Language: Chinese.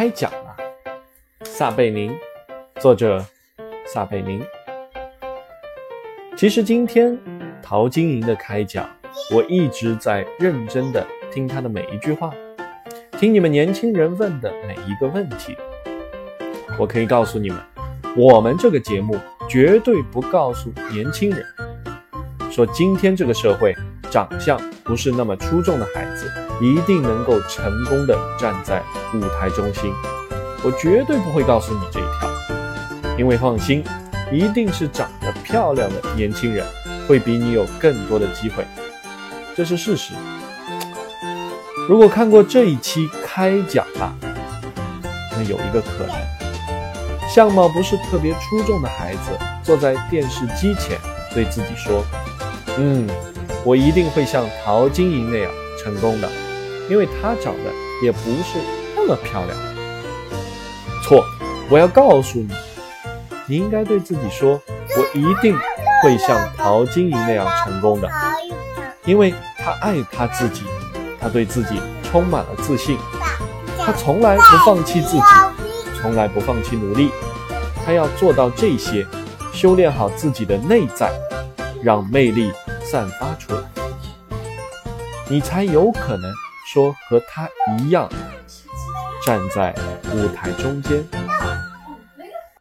开讲了。撒贝宁，作者撒贝宁。其实今天陶晶莹的开讲，我一直在认真的听她的每一句话，听你们年轻人问的每一个问题。我可以告诉你们，我们这个节目绝对不告诉年轻人，说今天这个社会长相不是那么出众的孩子，一定能够成功的站在舞台中心。我绝对不会告诉你这一条，因为放心，一定是长得漂亮的年轻人会比你有更多的机会，这是事实。如果看过这一期开讲了，那有一个可能，相貌不是特别出众的孩子坐在电视机前，对自己说：“嗯，我一定会像陶晶莹那样成功的，因为她长得也不是那么漂亮。”错，我要告诉你，你应该对自己说：“我一定会像陶晶莹那样成功的，因为她爱她自己，她对自己充满了自信，她从来不放弃自己，从来不放弃努力，她要做到这些，修炼好自己的内在，让魅力散发出来，你才有可能说和他一样。”站在舞台中间。